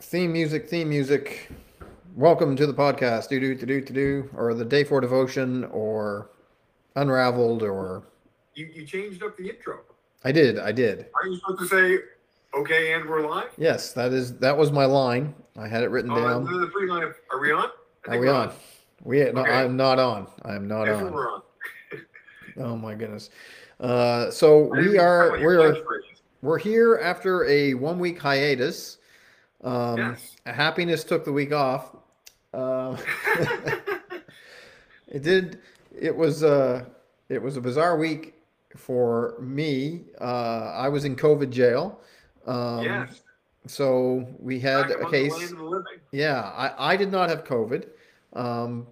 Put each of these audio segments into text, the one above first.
theme music, theme music. Welcome to the podcast. Do do do do do do, or the day for devotion, or unraveled, or You, you changed up the intro. I did, I did. Are you supposed to say, okay, and we're live? Yes, that is that was my line. I had it written Oh, down. the free line of, are we on? Are we we're on? We no, Okay. I'm not on. I'm not on. we're on. Oh my goodness. Uh, so we are know what your we're we're here after a one week hiatus. Um, Yes. Happiness took the week off. Uh, it did. It was uh, it was a bizarre week for me. Uh, I was in COVID jail. Um, yes. So we had Back a case. Yeah, I, I did not have COVID. Um,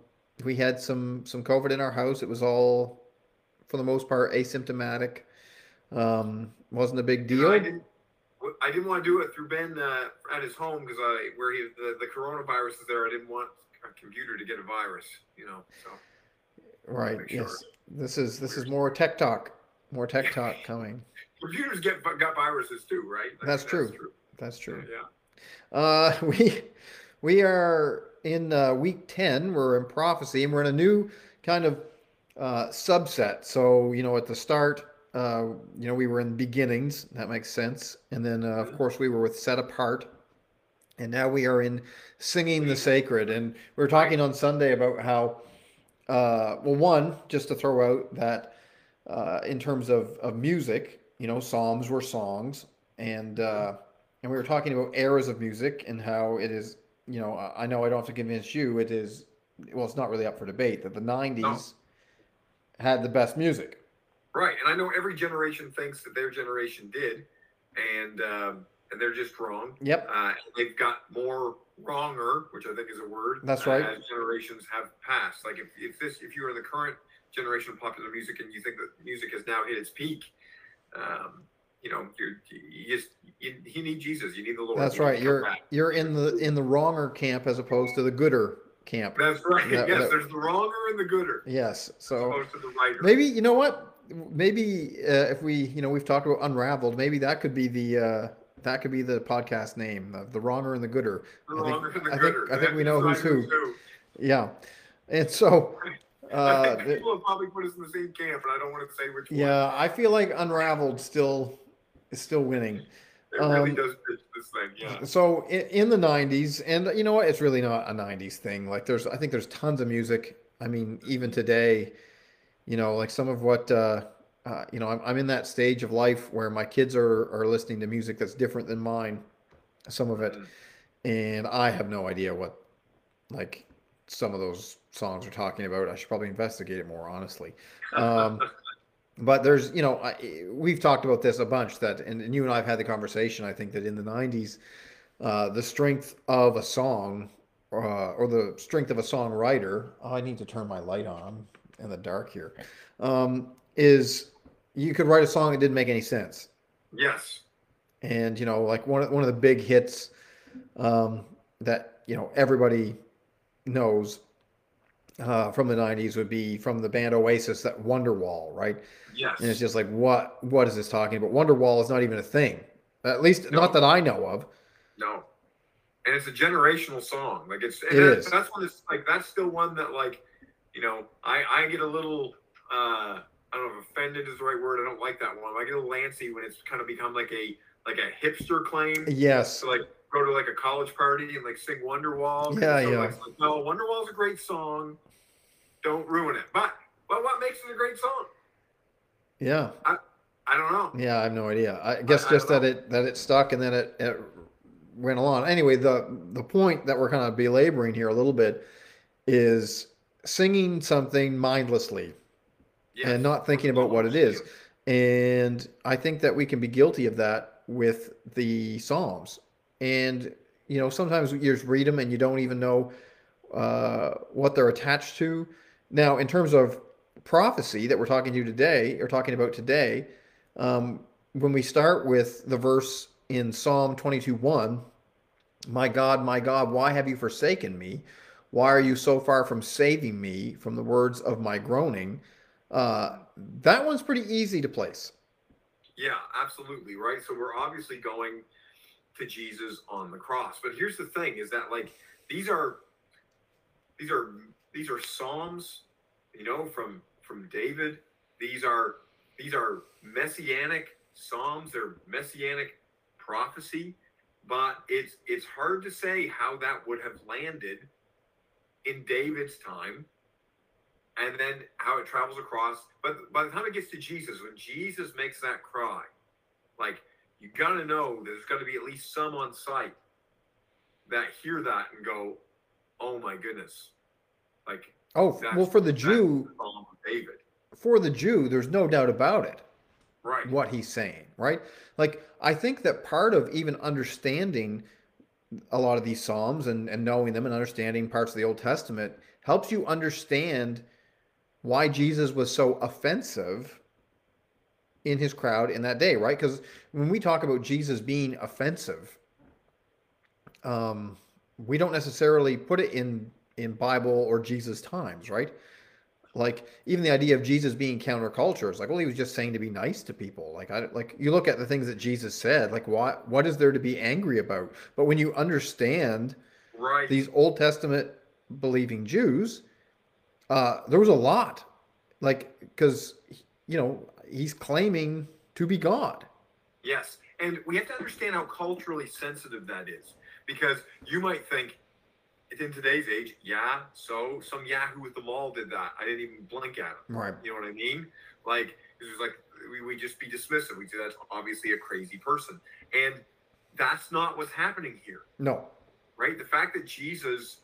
we had some some COVID in our house. It was all, for the most part, asymptomatic. Um, wasn't a big deal. I didn't. I didn't want to do it through Ben uh, at his home because I where he the, the coronavirus is there. I didn't want a computer to get a virus. You know. So Right. sure. Yes. This is this is more tech talk. More tech talk coming. computers get got viruses too, right? That's think true. true. That's true. Yeah. Uh, we we are in uh, week ten. We're in prophecy, and we're in a new kind of uh, subset. So you know, at the start, uh, you know, we were in beginnings. That makes sense. And then, uh, of course, we were with set apart, and now we are in singing the sacred. And we were talking on Sunday about how, uh, well, one, just to throw out that uh, in terms of of music, you know, psalms were songs, and uh, and we were talking about eras of music and how it is. You know, I I know I don't have to convince you. It is well, it's not really up for debate that the '90s had the best music. Right, and I know every generation thinks that their generation did, and um, and they're just wrong. Yep, Uh, they've got more wronger, which I think is a word. That's uh, right. As generations have passed, like if, if this, if you are in the current generation of popular music and you think that music has now hit its peak, um, you know, you you just you, you need Jesus, you need the Lord. that's you right. You're back. you're in the in the wronger camp as opposed to the gooder camp. That's right. That- yes, that- there's the wronger and the gooder, Yes. So opposed to the maybe you know what? Maybe uh, if we you know we've talked about unraveled, maybe that could be the uh, that could be the podcast name, the, the wronger and the gooder. the I think- and the I think- gooder. I think we know who's decide who. Yeah, and so uh, people have probably put us in the same camp, and I don't want to say which one. yeah, I feel like unraveled still is still winning. It really Um, does pitch this thing, yeah. So in, in the '90s, and you know what? It's really not a '90s thing. Like there's, I think there's tons of music. I mean, even today, you know, like some of what, uh, uh, you know, I'm, I'm in that stage of life where my kids are are listening to music that's different than mine. Some of it, Mm. and I have no idea what, like, some of those songs are talking about. I should probably investigate it more honestly. Um, but there's, you know, I, we've talked about this a bunch that, and, and you and I have had the conversation. I think that in the '90s, uh, the strength of a song, uh, or the strength of a songwriter. Oh, I need to turn my light on in the dark here. Um, is you could write a song that didn't make any sense, yes. and you know, like one of, one of the big hits um, that you know everybody knows uh, from the '90s would be from the band Oasis, that Wonderwall, right? Yes. And it's just like, what what is this talking about? Wonderwall is not even a thing, at least No. not that I know of. no. And it's a generational song. Like it's It is. that's one that's like that's still one that like, you know, I I get a little uh I don't know if offended is the right word. I don't like that one. I get a little lancy when it's kind of become like a like a hipster claim Yes, to like go to like a college party and like sing Wonderwall. Yeah, yeah. Like, like, no, Wonderwall's a great song. Don't ruin it. But but what makes it a great song? yeah, I don't know. yeah. I have no idea. I guess I just don't that it that it stuck and then it, it went along. Anyway, the the point that we're kind of belaboring here a little bit is singing something mindlessly Yes. and not thinking about what it is. And I think that we can be guilty of that with the Psalms. And, you know, sometimes you just read them and you don't even know uh, what they're attached to. Now, in terms of prophecy that we're talking to today, or talking about today, um, when we start with the verse in Psalm 22 1, My God, my God, why have you forsaken me? Why are you so far from saving me from the words of my groaning? Uh, that one's pretty easy to place. Yeah, absolutely. Right. So we're obviously going to Jesus on the cross. But here's the thing: is that like these are these are these are psalms, you know, from from David. These are these are messianic psalms. They're messianic prophecy, but it's it's hard to say how that would have landed in David's time, and then how it travels across. But by the time it gets to Jesus, when Jesus makes that cry, like you got to know there's got to be at least some on site that hear that and go, "Oh my goodness!" Like, oh well, for the Jew, David. For the Jew, there's no doubt about it. Right. What he's saying, right? Like, I think that part of even understanding a lot of these psalms and, and knowing them and understanding parts of the Old Testament helps you understand why Jesus was so offensive in his crowd in that day, right? Because when we talk about Jesus being offensive, um, we don't necessarily put it in in Bible or Jesus times, right? Like even the idea of Jesus being counterculture is like, well, he was just saying to be nice to people. Like I like you look at the things that Jesus said, like what what is there to be angry about? But when you understand right. these Old Testament believing Jews, uh, there was a lot, like because you know he's claiming to be God. Yes, and we have to understand how culturally sensitive that is because you might think in today's age, yeah, so some Yahoo at the mall did that. I didn't even blink at him. Right. You know what I mean? Like it was like we we just be dismissive. We say that's obviously a crazy person, and that's not what's happening here. No. Right. The fact that Jesus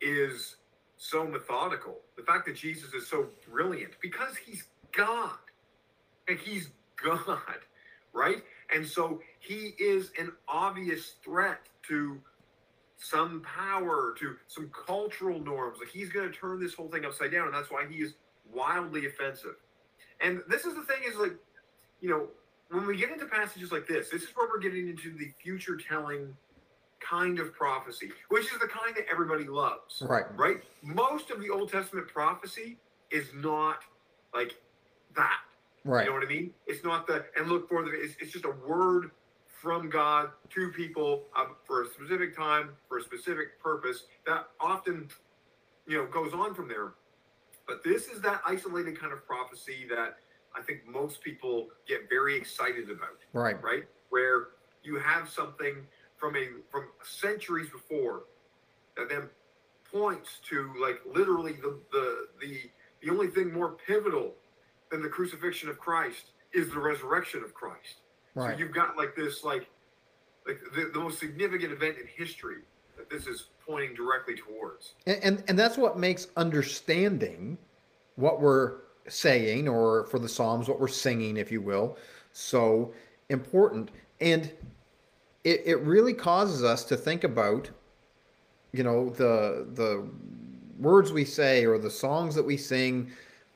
is so methodical, the fact that Jesus is so brilliant, because he's God, and he's God, right? And so he is an obvious threat to some power, to some cultural norms. Like he's going to turn this whole thing upside down, and that's why he is wildly offensive. And this is the thing: is like, you know, when we get into passages like this, this is where we're getting into the future telling kind of prophecy, which is the kind that everybody loves. Right. Right. Most of the Old Testament prophecy is not like that. Right. You know what I mean? It's not the and look for the. It's, it's just a word from God to people uh, for a specific time, for a specific purpose that often, you know, goes on from there. But this is that isolated kind of prophecy that I think most people get very excited about. Right. Right? Where you have something from a from centuries before that then points to like literally the the the the only thing more pivotal than the crucifixion of Christ is the resurrection of Christ. Right. So you've got like this, like, like the, the most significant event in history that this is pointing directly towards. And, and and that's what makes understanding what we're saying, or for the Psalms, what we're singing, if you will, so important. And it, it really causes us to think about, you know, the the words we say or the songs that we sing.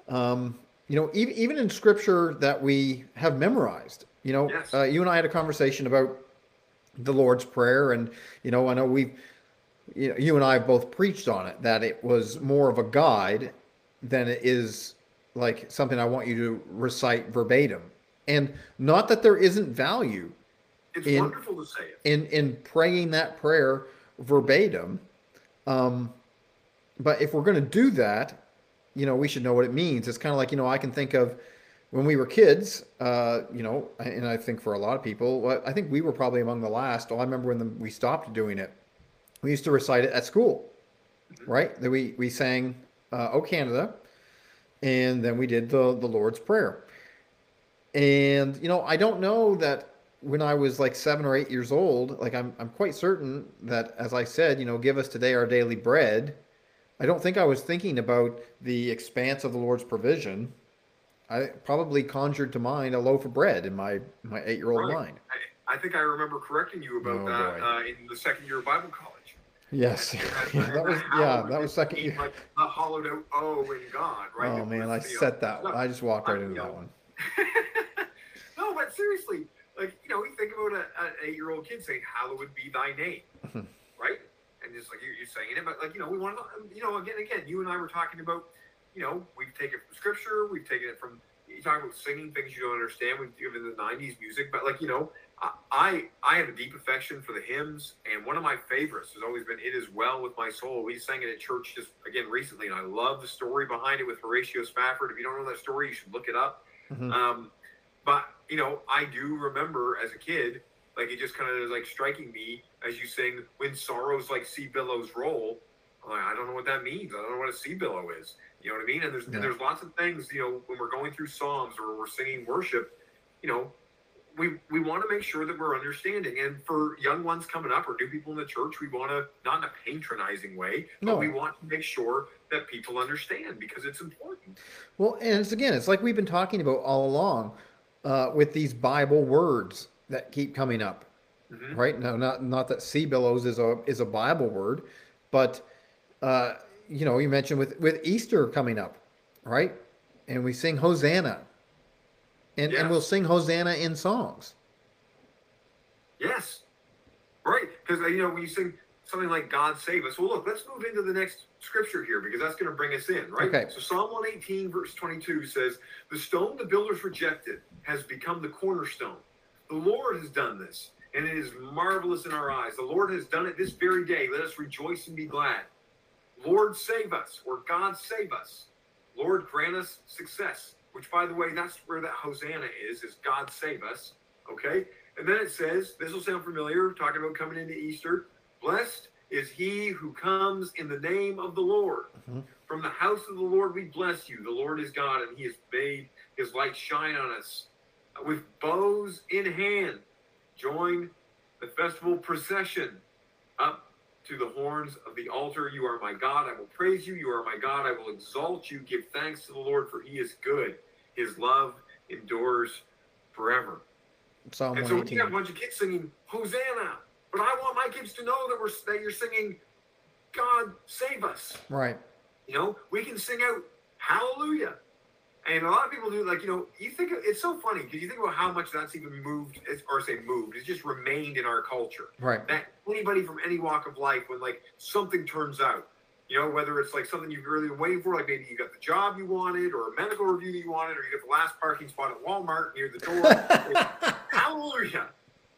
Um, you know, even even in scripture that we have memorized. You know, yes. uh, you and I had a conversation about the Lord's Prayer, and you know, I know we've, you, know, you and I have both preached on it that it was more of a guide than it is like something I want you to recite verbatim. And not that there isn't value it's in, wonderful to say it. in in praying that prayer verbatim. Um, but if we're going to do that, you know, we should know what it means. It's kind of like you know, I can think of when we were kids, uh, you know, and I think for a lot of people, I think we were probably among the last. Oh, I remember when the, we stopped doing it. We used to recite it at school, right? That we we sang uh, "O Canada," and then we did the the Lord's Prayer. And you know, I don't know that when I was like seven or eight years old, like I'm I'm quite certain that as I said, you know, give us today our daily bread. I don't think I was thinking about the expanse of the Lord's provision I probably conjured to mind a loaf of bread in my my eight year old mind. I, I, think I remember correcting you about oh, that uh, in the second year of Bible college. Yes, yeah, that was yeah, that was second year. Like the hollowed out O in God, right? Oh it man, I set that. I just walked right into that one. no, but seriously, like you know, you think about an eight year old kid saying, "Hallowed be Thy name," right? And just like you're, you're saying it, but like you know, we want to, you know, again, again, you and I were talking about you know, we've taken it from scripture, we've taken it from you talk about singing things you don't understand. We've given the '90s music, but like you know, I I have a deep affection for the hymns, and one of my favorites has always been "It Is Well with My Soul." We sang it at church just again recently, and I love the story behind it with Horatio Spafford. If you don't know that story, you should look it up. Mhm. Um, but you know, I do remember as a kid, like it just kind of is like striking me as you sing "When Sorrows Like Sea Billows Roll." I'm like, I don't know what that means. I don't know what a sea billow is. You know what I mean? And there's Yeah. and there's lots of things. You know, when we're going through psalms or we're singing worship, you know, we we want to make sure that we're understanding. And for young ones coming up or new people in the church, we want to not in a patronizing way, but we want to make sure that people understand because it's important. Well, and it's again, it's like we've been talking about all along uh, with these Bible words that keep coming up, Mhm. right? Now, not not that sea billows is a is a Bible word, but uh, you know, you mentioned with with Easter coming up, right? And we sing Hosanna, and Yeah. and we'll sing Hosanna in songs. Yes. Right. Because, uh, you know, when you sing something like God Save Us, well, look, let's move into the next scripture here because that's going to bring us in, right? Okay. So Psalm 118, verse 22 says, The stone the builders rejected has become the cornerstone. The Lord has done this, and it is marvelous in our eyes. The Lord has done it this very day. Let us rejoice and be glad. Lord, save us, or God, save us. Lord, grant us success, which, by the way, that's where that Hosanna is, is God, save us. Okay? And then it says, this will sound familiar, talking about coming into Easter. Blessed is he who comes in the name of the Lord. Mhm. From the house of the Lord we bless you. The Lord is God, and he has made his light shine on us. With bows in hand, join the festival procession up to the horns of the altar. You are my God. I will praise you. You are my God. I will exalt you. Give thanks to the Lord, for he is good. His love endures forever. Psalm And so we have a bunch of kids singing Hosanna, but I want my kids to know that we're that you're singing God save us. Right. You know, we can sing out Hallelujah. And a lot of people do like, you know, you think it's so funny because you think about how much that's even moved, or say moved, it's just remained in our culture. Right. That anybody from any walk of life, when like something turns out, you know, whether it's like something you've really been waiting for, like maybe you got the job you wanted, or a medical review that you wanted, or you got the last parking spot at Walmart near the door. Hallelujah.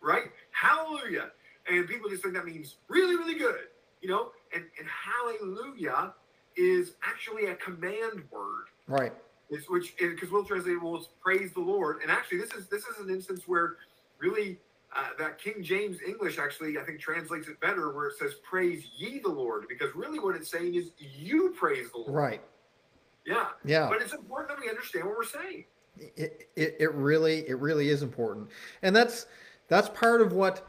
Right? Hallelujah. And people just think that means really, really good. You know? And and hallelujah is actually a command word. right. It's which because we'll translate well it's praise the Lord. And actually this is this is an instance where really uh, that King James English actually I think translates it better where it says praise ye the Lord because really what it's saying is you praise the Lord. Right. Yeah. Yeah. But it's important that we understand what we're saying. it, it, it really it really is important and that's that's part of what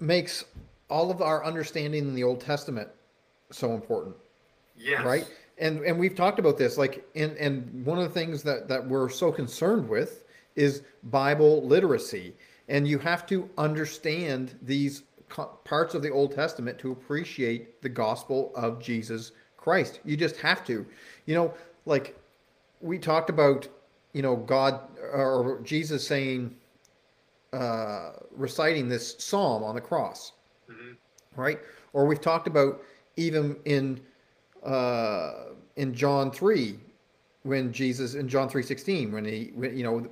makes all of our understanding in the old testament so important Yes. right and and we've talked about this like and and one of the things that that we're so concerned with is bible literacy and you have to understand these parts of the old testament to appreciate the gospel of jesus christ you just have to you know like we talked about you know god or jesus saying uh reciting this psalm on the cross Mhm. right? Or we've talked about even in uh, in John three, when Jesus in John three sixteen, when he when, you know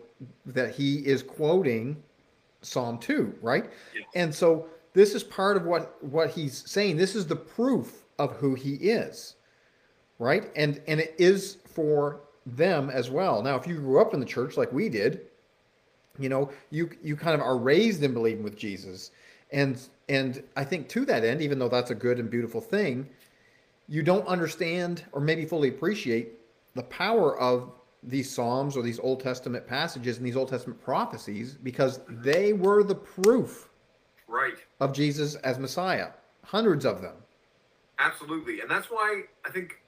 that he is quoting Psalm two, right? Yes. And so this is part of what what he's saying. This is the proof of who he is, right? And and it is for them as well. Now, if you grew up in the church like we did, you know you you kind of are raised in believing with jesus and and i think to that end even though that's a good and beautiful thing you don't understand or maybe fully appreciate the power of these psalms or these old testament passages and these old testament prophecies because they were the proof Right. of jesus as messiah hundreds of them Absolutely. And that's why I think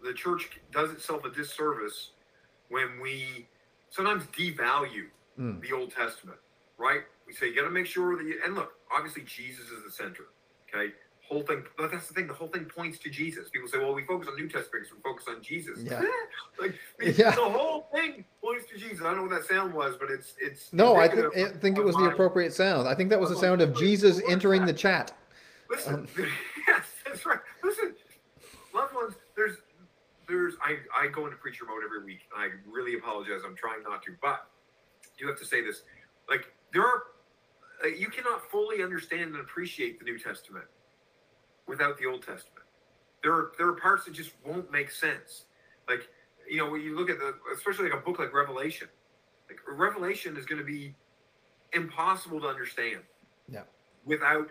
the church does itself a disservice when we sometimes devalue Mm. the Old Testament, right? We say you got to make sure that you, and look, obviously Jesus is the center, okay? Whole thing, but that's the thing, the whole thing points to Jesus. People say, well, we focus on New Testament because we focus on Jesus. Yeah. like, Yeah. the whole thing points to Jesus. I don't know what that sound was, but it's, it's, no i, indicative th- I think it was the appropriate sound i think that was the sound of jesus entering the chat Listen, Um, yes, that's right. Listen, loved ones. There's, there's. I, I go into preacher mode every week, and I really apologize. I'm trying not to, but you have to say this. Like there are, uh, you cannot fully understand and appreciate the New Testament without the Old Testament. There are there are parts that just won't make sense. Like you know, when you look at the especially like a book like Revelation, like Revelation is going to be impossible to understand. Yeah. Without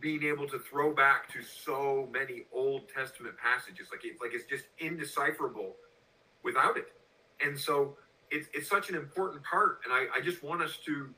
being able to throw back to so many Old Testament passages, like it's like it's just indecipherable without it. And so it's it's such an important part, and I, I just want us to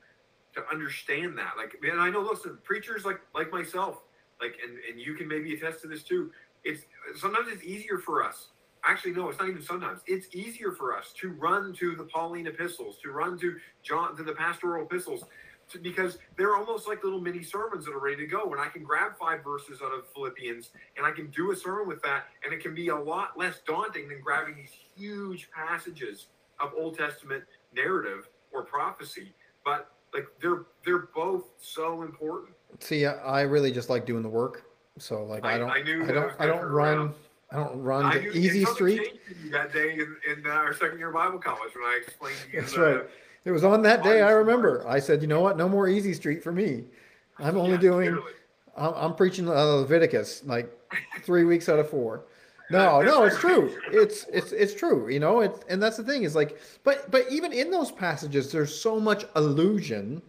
to understand that. Like, and I know, listen, preachers like like myself, like, and and you can maybe attest to this too. It's sometimes it's easier for us. Actually, no, it's not even sometimes. It's easier for us to run to the Pauline epistles, to run to John, to the pastoral epistles, to, because they're almost like little mini sermons that are ready to go. And I can grab five verses out of Philippians and I can do a sermon with that, and it can be a lot less daunting than grabbing these huge passages of Old Testament narrative or prophecy. But like they're they're both so important. See, I really just like doing the work. So like I, I don't I, knew I don't I don't run around. I don't run I knew, easy street. That day in, in uh, our second year Bible college when I explained to you. That's the, right. It was on that day. I remember. I said, you know what? No more easy street for me. I'm only yeah, doing. I'm, I'm, preaching uh, Leviticus like three weeks out of four. No, no, it's true. It's it's it's true. You know, it's and that's the thing is like, but but even in those passages, there's so much allusion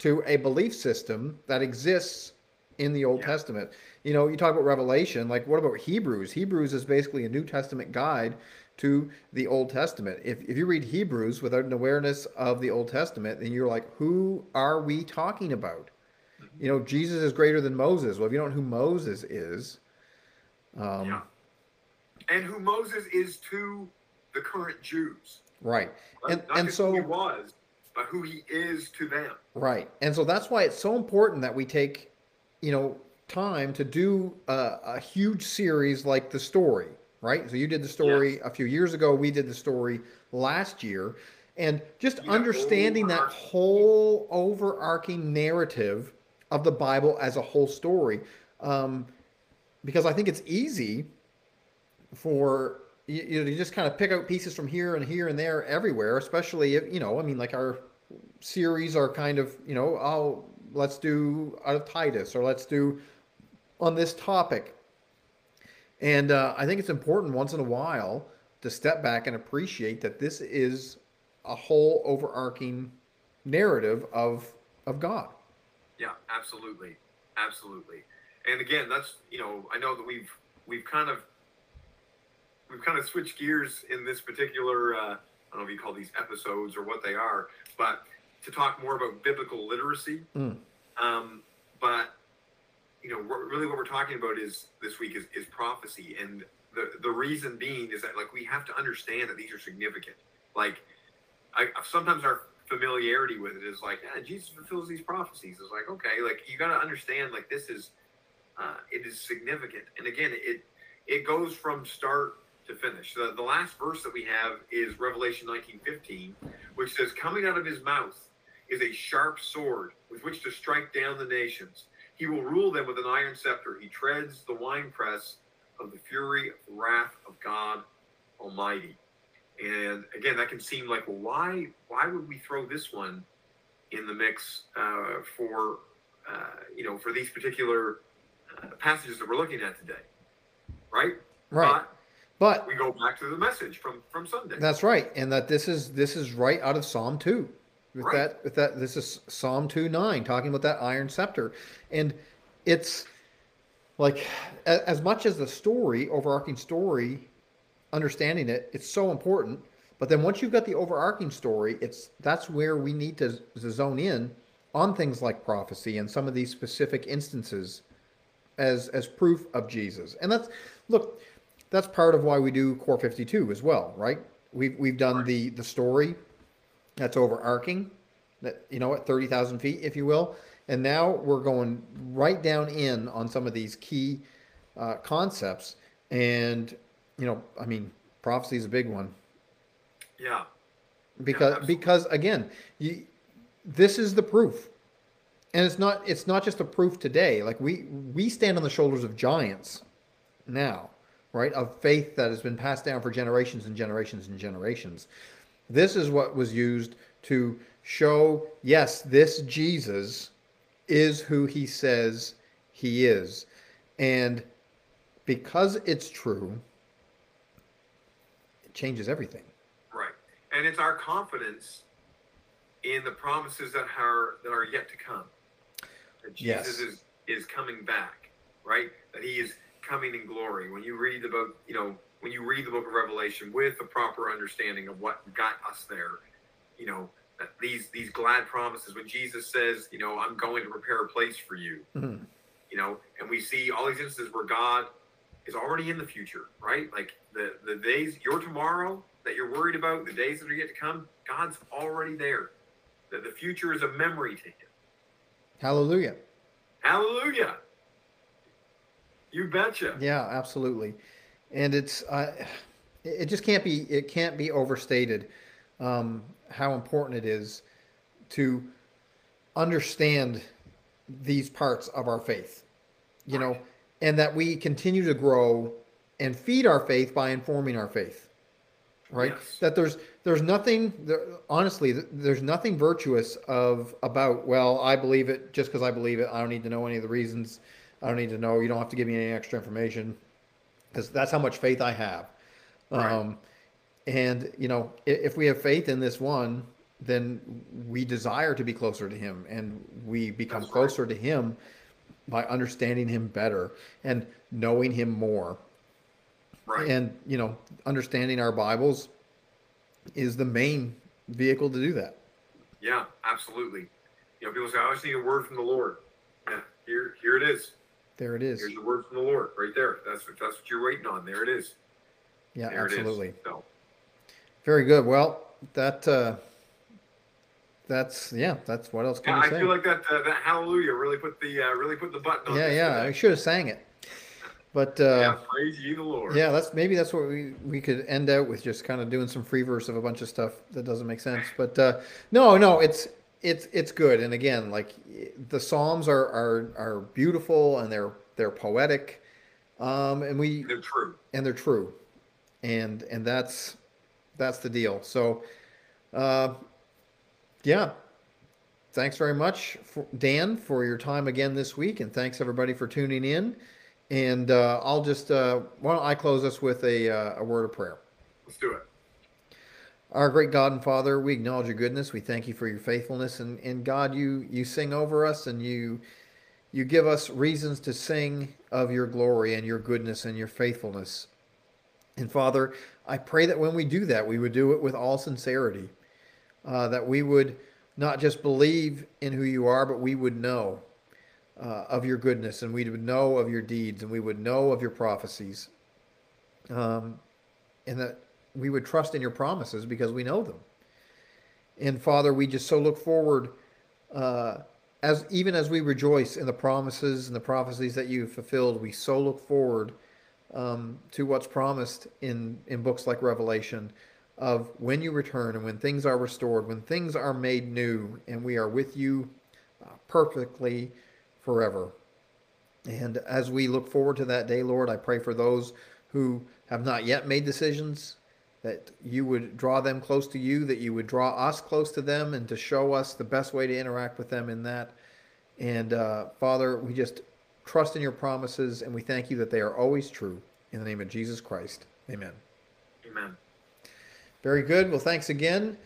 to a belief system that exists in the Old yeah. Testament. You know, you talk about Revelation, like what about Hebrews? Hebrews is basically a New Testament guide to the Old Testament. If, if you read Hebrews without an awareness of the Old Testament, then you're like, who are we talking about? You know, Jesus is greater than Moses. Well, if you don't know who Moses is, um, yeah and who Moses is to the current Jews. Right. And Not and so he was, but who he is to them. Right. And so that's why it's so important that we take, you know, time to do a, a huge series like the story, right? So you did the story yes. a few years ago, we did the story last year. And just yeah, understanding that whole overarching narrative of the Bible as a whole story. Um, because I think it's easy for you, you just kind of pick out pieces from here and here and there everywhere, especially if, you know, I mean, like our series are kind of, you know, oh, let's do out of Titus or let's do on this topic. And uh, I think it's important once in a while to step back and appreciate that this is a whole overarching narrative of of God. Yeah, absolutely, absolutely. And again, that's you know, I know that we've we've kind of we've kind of switched gears in this particular. Uh, I don't know if you call these episodes or what they are, but to talk more about biblical literacy. Mm. Um, but you know, really, what we're talking about is this week is, is prophecy, and the the reason being is that like we have to understand that these are significant. Like, I sometimes our familiarity with it is like, yeah, Jesus fulfills these prophecies. It's like, okay, like you got to understand, like this is, uh, it is significant, and again, it it goes from start to finish. The, the last verse that we have is Revelation 19:15, which says, "Coming out of his mouth is a sharp sword with which to strike down the nations. He will rule them with an iron scepter. He treads the winepress of the fury of the wrath of God Almighty." And again, that can seem like, well, why why would we throw this one in the mix uh, for uh, you know for these particular uh, passages that we're looking at today, right? Right. But but we go back to the message from from Sunday. That's right, and that this is this is right out of Psalm two. With right. that, with that, this is Psalm two nine talking about that iron scepter, and it's like as much as the story, overarching story, understanding it, it's so important. But then once you've got the overarching story, it's that's where we need to, to zone in on things like prophecy and some of these specific instances as as proof of Jesus. And that's look, that's part of why we do Core 52 as well, right? We've we've done right. the the story that's overarching, that you know at 30,000 feet, if you will, and now we're going right down in on some of these key uh, concepts, and you know, I mean, prophecy is a big one. Yeah. Because yeah, because again, you, this is the proof and it's not it's not just a proof today like we we stand on the shoulders of giants now right, of faith that has been passed down for generations and generations and generations. This is what was used to show, yes, this Jesus is who he says he is. And because it's true, it changes everything. Right. And it's our confidence in the promises that are that are yet to come. That Jesus Yes. is is coming back, right? That he is coming in glory. When you read about, you know, when you read the book of Revelation with a proper understanding of what got us there, you know, that these these glad promises when Jesus says, you know, I'm going to prepare a place for you, Mhm. you know, and we see all these instances where God is already in the future, right? Like the the days your tomorrow that you're worried about, the days that are yet to come, God's already there. That the future is a memory to him. Hallelujah. Hallelujah. You betcha. Yeah, absolutely. And it's uh, it just can't be it can't be overstated um, how important it is to understand these parts of our faith. You know, and that we continue to grow and feed our faith by informing our faith. Right? Yes. That there's there's nothing there, honestly there's nothing virtuous of about well I believe it just because I believe it I don't need to know any of the reasons I don't need to know you don't have to give me any extra information because that's how much faith I have. Right. Um, and you know, i- if we have faith in this one, then we desire to be closer to Him, and we become That's right. closer to Him by understanding Him better and knowing Him more. Right. And you know, understanding our Bibles is the main vehicle to do that. yeah, absolutely. You know, people say, I just need a word from the Lord. Yeah, here here it is. There it is. Here's the word from the Lord right there. That's what that's what you're waiting on. There it is. Yeah, There absolutely. So Very good. Well, that uh, that's yeah. That's what else can yeah, I say? feel like that uh, that hallelujah really put the uh, really put the button on yeah, yeah. today. I should have sang it, but uh, yeah, praise ye the Lord. Yeah, that's maybe that's what we we could end out with just kind of doing some free verse of a bunch of stuff that doesn't make sense. But uh, no, no, it's it's it's good. And again, like the Psalms are are are beautiful and they're they're poetic, um, and we They're true. and they're true, and and that's that's the deal. So, uh, yeah. Thanks very much, for, Dan, for your time again this week, and thanks everybody for tuning in. And uh, I'll just uh, why don't I close us with a uh, a word of prayer. Let's do it. Our great God and Father, we acknowledge your goodness. We thank you for your faithfulness, and, and God, you you sing over us, and you you give us reasons to sing of your glory and your goodness and your faithfulness. And Father, I pray that when we do that, we would do it with all sincerity, uh, that we would not just believe in who you are, but we would know uh, of your goodness, and we would know of your deeds, and we would know of your prophecies, um, and that we would trust in your promises because we know them. And Father, we just so look forward, uh, as even as we rejoice in the promises and the prophecies that you've fulfilled, we so look forward um, to what's promised in in books like Revelation, of when you return and when things are restored, when things are made new, and we are with you uh, perfectly forever. And as we look forward to that day, Lord, I pray for those who have not yet made decisions, that you would draw them close to you, that you would draw us close to them, and to show us the best way to interact with them in that. And uh, Father, we just trust in your promises, and we thank you that they are always true. In the name of Jesus Christ, amen. Amen. Very good. Well, thanks again.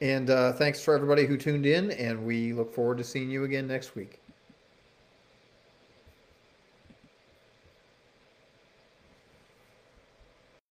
And uh, thanks for everybody who tuned in, and we look forward to seeing you again next week.